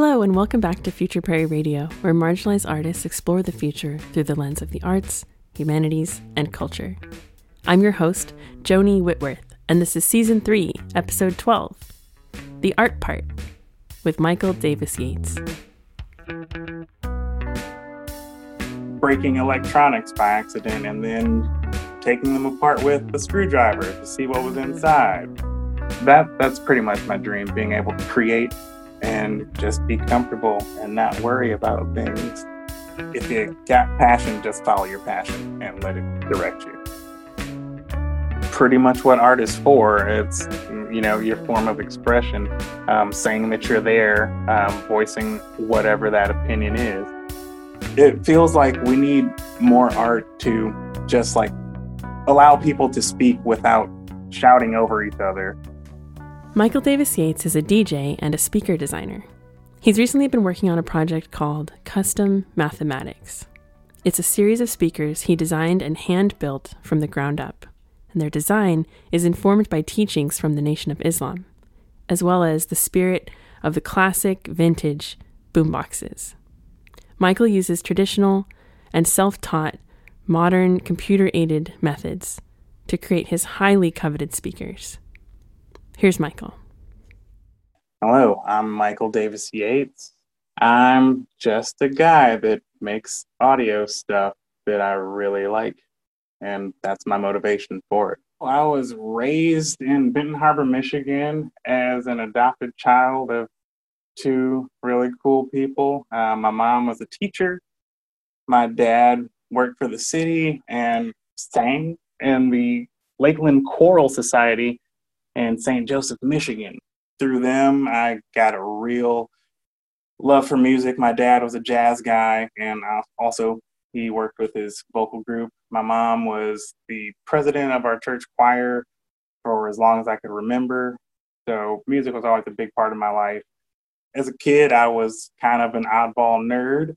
Hello, and welcome back to Future Prairie Radio, where marginalized artists explore the future through the lens of the arts, humanities, and culture. I'm your host, Joni Whitworth, and this is Season 3, Episode 12 The Art Part, with Michael Davis Yates. Breaking electronics by accident and then taking them apart with a screwdriver to see what was inside. That that's pretty much my dream, being able to create and just be comfortable and not worry about things. If you got passion, just follow your passion and let it direct you. Pretty much what art is for. It's you know your form of expression, um, saying that you're there, um, voicing whatever that opinion is. It feels like we need more art to just like allow people to speak without shouting over each other Michael Davis Yates is a DJ and a speaker designer. He's recently been working on a project called Custom Mathematics. It's a series of speakers he designed and hand built from the ground up, and their design is informed by teachings from the Nation of Islam, as well as the spirit of the classic vintage boomboxes. Michael uses traditional and self taught modern computer aided methods to create his highly coveted speakers. Here's Michael. Hello, I'm Michael Davis Yates. I'm just a guy that makes audio stuff that I really like, and that's my motivation for it. I was raised in Benton Harbor, Michigan as an adopted child of two really cool people. Uh, my mom was a teacher, my dad worked for the city and sang in the Lakeland Choral Society in St. Joseph, Michigan. Through them, I got a real love for music. My dad was a jazz guy, and uh, also he worked with his vocal group. My mom was the president of our church choir for as long as I could remember. So music was always a big part of my life. As a kid, I was kind of an oddball nerd,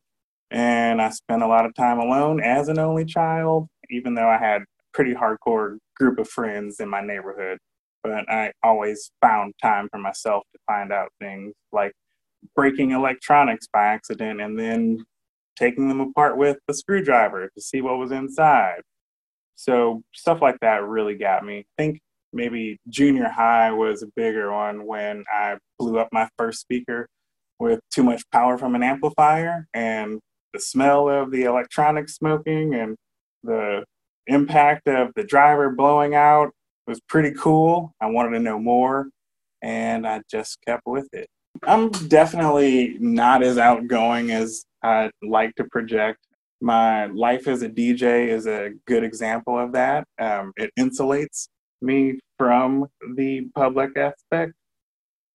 and I spent a lot of time alone as an only child, even though I had a pretty hardcore group of friends in my neighborhood but I always found time for myself to find out things like breaking electronics by accident and then taking them apart with a screwdriver to see what was inside. So stuff like that really got me. I think maybe junior high was a bigger one when I blew up my first speaker with too much power from an amplifier and the smell of the electronics smoking and the impact of the driver blowing out was pretty cool. I wanted to know more, and I just kept with it. I'm definitely not as outgoing as I'd like to project. My life as a DJ is a good example of that. Um, it insulates me from the public aspect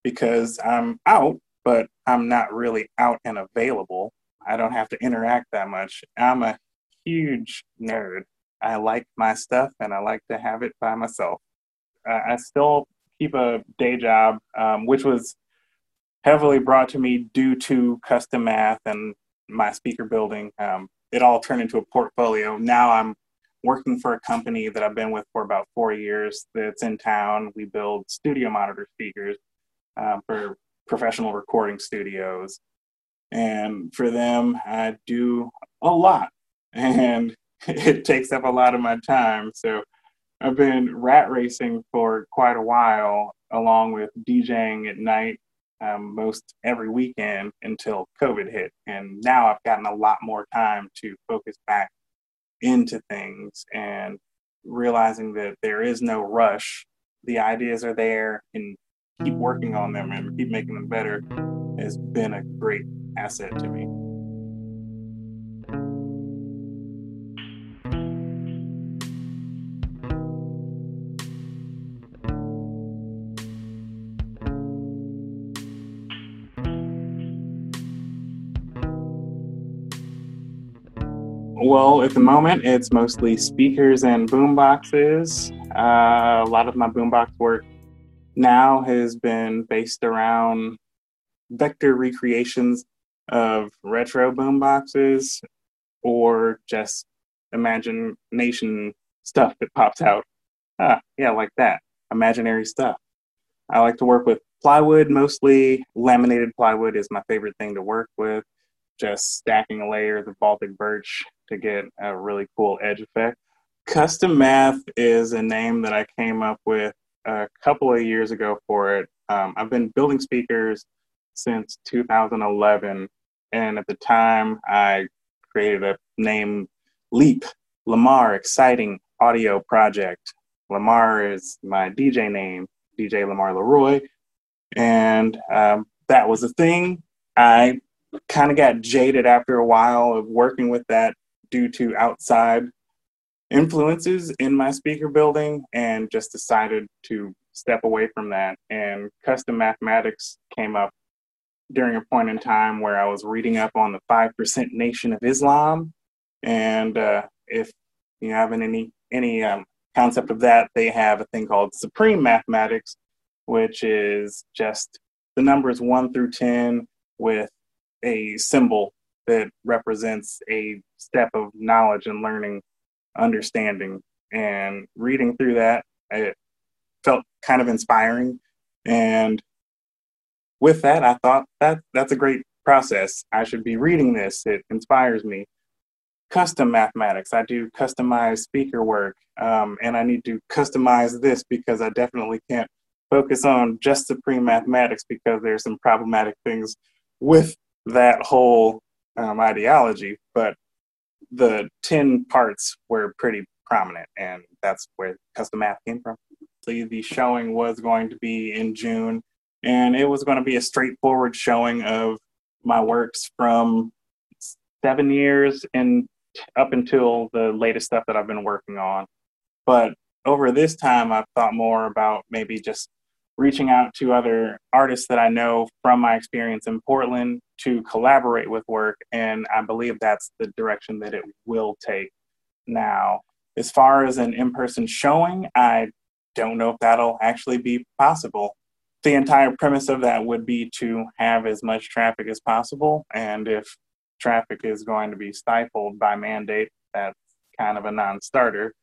because I'm out, but I'm not really out and available. I don't have to interact that much. I'm a huge nerd. I like my stuff and I like to have it by myself. I still keep a day job, um, which was heavily brought to me due to custom math and my speaker building. Um, it all turned into a portfolio. Now I'm working for a company that I've been with for about four years that's in town. We build studio monitor speakers um, for professional recording studios. And for them, I do a lot. And it takes up a lot of my time. So I've been rat racing for quite a while, along with DJing at night um, most every weekend until COVID hit. And now I've gotten a lot more time to focus back into things and realizing that there is no rush. The ideas are there and keep working on them and keep making them better has been a great asset to me. Well, at the moment, it's mostly speakers and boomboxes. Uh, a lot of my boombox work now has been based around vector recreations of retro boomboxes or just imagination stuff that pops out. Ah, yeah, like that. Imaginary stuff. I like to work with plywood, mostly laminated plywood, is my favorite thing to work with. Just stacking layers of Baltic birch to get a really cool edge effect. Custom Math is a name that I came up with a couple of years ago for it. Um, I've been building speakers since 2011, and at the time I created a name Leap Lamar Exciting Audio Project. Lamar is my DJ name, DJ Lamar Leroy, and um, that was a thing. I kind of got jaded after a while of working with that due to outside influences in my speaker building and just decided to step away from that. And custom mathematics came up during a point in time where I was reading up on the 5% Nation of Islam. And uh, if you have any, any um, concept of that, they have a thing called supreme mathematics, which is just the numbers 1 through 10 with a symbol that represents a step of knowledge and learning, understanding. And reading through that, it felt kind of inspiring. And with that, I thought that that's a great process. I should be reading this. It inspires me. Custom mathematics. I do customized speaker work, um, and I need to customize this because I definitely can't focus on just supreme mathematics because there's some problematic things with that whole um, ideology. But the 10 parts were pretty prominent, and that's where custom math came from. The showing was going to be in June and it was going to be a straightforward showing of my works from seven years and up until the latest stuff that I've been working on. But over this time, I've thought more about maybe just reaching out to other artists that I know from my experience in Portland to collaborate with work. And I believe that's the direction that it will take now. As far as an in person showing, I don't know if that'll actually be possible the entire premise of that would be to have as much traffic as possible. And if traffic is going to be stifled by mandate, that's kind of a non starter.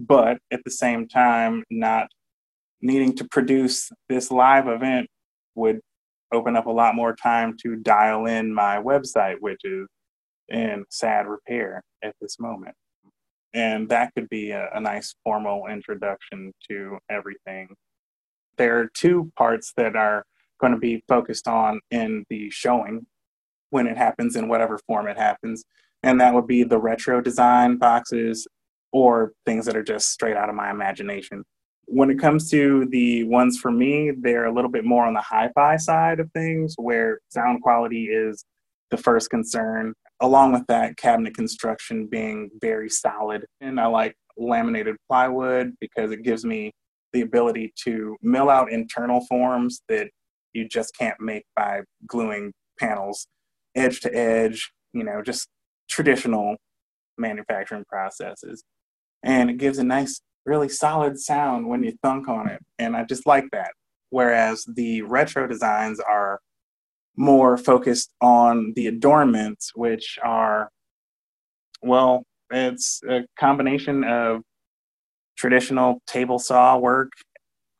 But at the same time, not needing to produce this live event would open up a lot more time to dial in my website, which is in sad repair at this moment. And that could be a, a nice formal introduction to everything there are two parts that are going to be focused on in the showing when it happens in whatever form it happens. And that would be the retro design boxes or things that are just straight out of my imagination. When it comes to the ones for me, they're a little bit more on the hi fi side of things where sound quality is the first concern. Along with that, cabinet construction being very solid. And I like laminated plywood because it gives me the ability to mill out internal forms that you just can't make by gluing panels edge to edge, you know, just traditional manufacturing processes. And it gives a nice, really solid sound when you thunk on it. And I just like that. Whereas the retro designs are more focused on the adornments, which are, well, it's a combination of traditional table saw work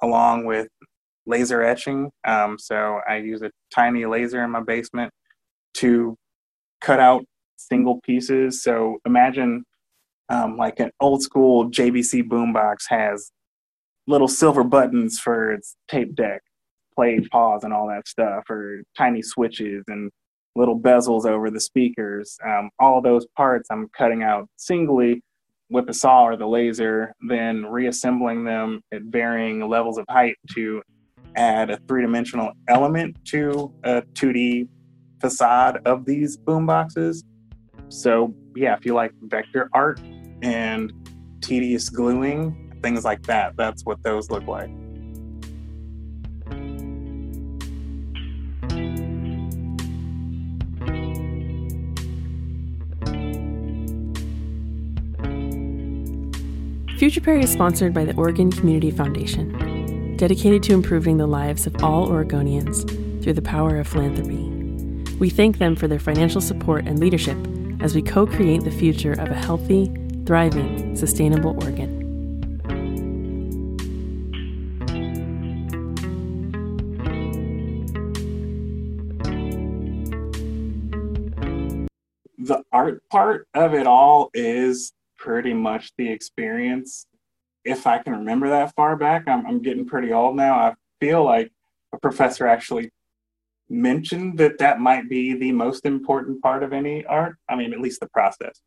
along with laser etching. Um, so I use a tiny laser in my basement to cut out single pieces. So imagine um, like an old school JVC boombox has little silver buttons for its tape deck, play, pause, and all that stuff, or tiny switches and little bezels over the speakers. Um, all those parts I'm cutting out singly with the saw or the laser, then reassembling them at varying levels of height to add a three dimensional element to a 2D facade of these boom boxes. So, yeah, if you like vector art and tedious gluing, things like that, that's what those look like. Future Prairie is sponsored by the Oregon Community Foundation, dedicated to improving the lives of all Oregonians through the power of philanthropy. We thank them for their financial support and leadership as we co create the future of a healthy, thriving, sustainable Oregon. The art part of it all is pretty much the experience. If I can remember that far back, I'm, I'm getting pretty old now. I feel like a professor actually mentioned that that might be the most important part of any art. I mean, at least the process.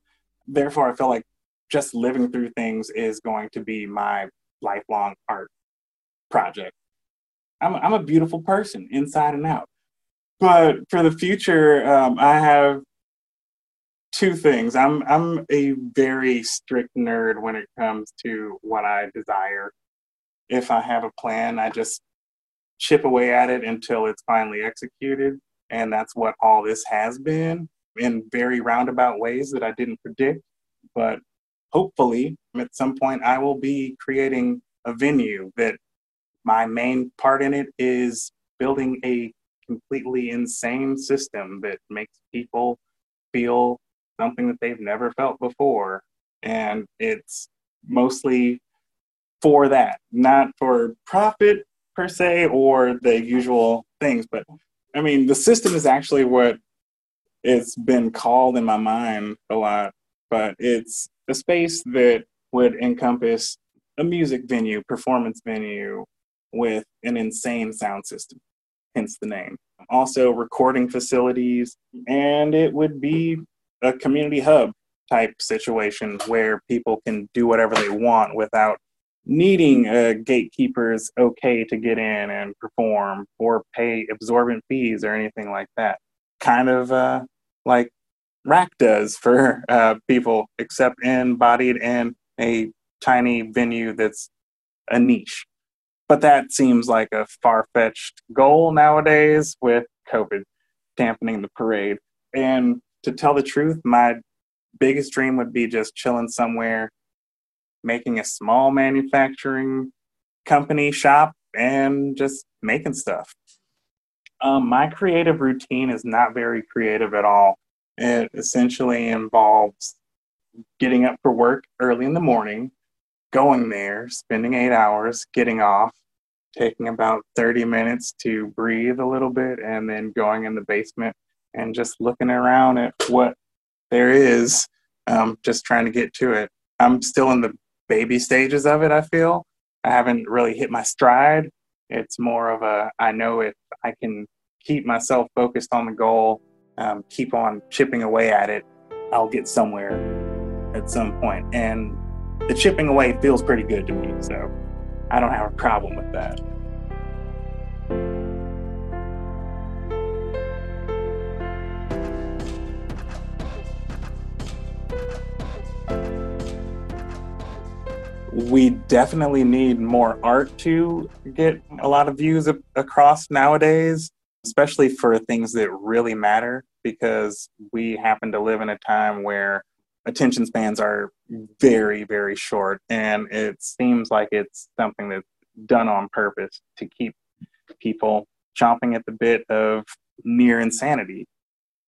Therefore, I feel like just living through things is going to be my lifelong art project. I'm, I'm a beautiful person inside and out. But for the future, um, I have two things. I'm I'm a very strict nerd when it comes to what I desire. If I have a plan, I just chip away at it until it's finally executed. And that's what all this has been in very roundabout ways that I didn't predict. But hopefully, at some point, I will be creating a venue that my main part in it is building a completely insane system that makes people feel something that they've never felt before. And it's mostly for that, not for profit per se or the usual things. But I mean, the system is actually what it's been called in my mind a lot, but it's a space that would encompass a music venue, performance venue with an insane sound system, hence the name. Also, recording facilities, and it would be a community hub type situation where people can do whatever they want without needing a gatekeeper's okay to get in and perform or pay absorbent fees or anything like that. Kind of uh, like RACC does for uh, people, except embodied in a tiny venue that's a niche. But that seems like a far fetched goal nowadays with COVID dampening the parade. And to tell the truth, my biggest dream would be just chilling somewhere making a small manufacturing company shop and just making stuff. Um, my creative routine is not very creative at all. It essentially involves getting up for work early in the morning, going there, spending eight hours, getting off, taking about 30 minutes to breathe a little bit, and then going in the basement and just looking around at what there is, um, just trying to get to it. I'm still in the baby stages of it, I feel. I haven't really hit my stride. It's more of a, I know if I can keep myself focused on the goal, um, keep on chipping away at it, I'll get somewhere at some point. And the chipping away feels pretty good to me. So I don't have a problem with that. we definitely need more art to get a lot of views across nowadays, especially for things that really matter, because we happen to live in a time where attention spans are very, very short. And it seems like it's something that's done on purpose to keep people chomping at the bit of near insanity.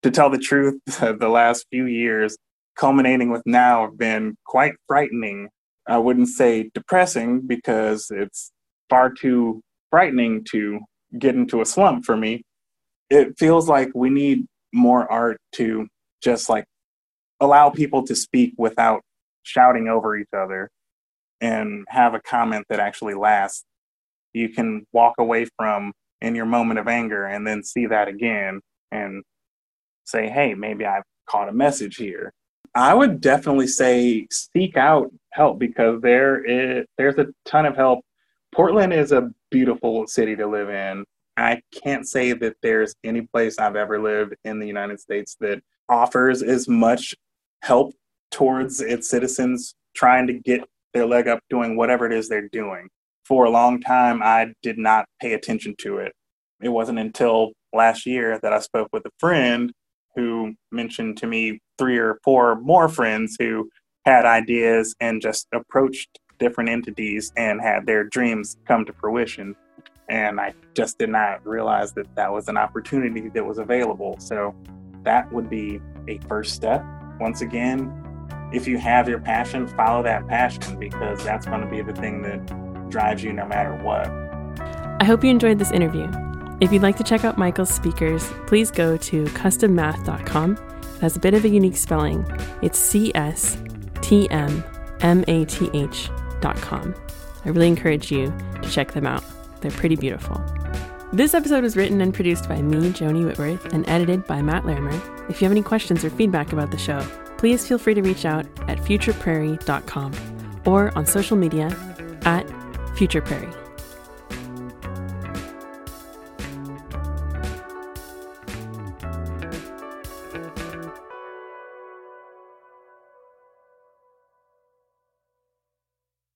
To tell the truth, the last few years, culminating with now, have been quite frightening I wouldn't say depressing because it's far too frightening to get into a slump for me. It feels like we need more art to just like allow people to speak without shouting over each other and have a comment that actually lasts. You can walk away from in your moment of anger and then see that again and say, hey, maybe I've caught a message here. I would definitely say seek out help because there is there's a ton of help. Portland is a beautiful city to live in. I can't say that there's any place I've ever lived in the United States that offers as much help towards its citizens trying to get their leg up doing whatever it is they're doing. For a long time, I did not pay attention to it. It wasn't until last year that I spoke with a friend who mentioned to me three or four more friends who had ideas and just approached different entities and had their dreams come to fruition. And I just did not realize that that was an opportunity that was available. So that would be a first step. Once again, if you have your passion, follow that passion because that's going to be the thing that drives you no matter what. I hope you enjoyed this interview. If you'd like to check out Michael's speakers, please go to custommath.com. It has a bit of a unique spelling. It's C S T M M A T I really encourage you to check them out. They're pretty beautiful. This episode was written and produced by me, Joni Whitworth, and edited by Matt Larimer. If you have any questions or feedback about the show, please feel free to reach out at futureprairie.com or on social media at futureprairie.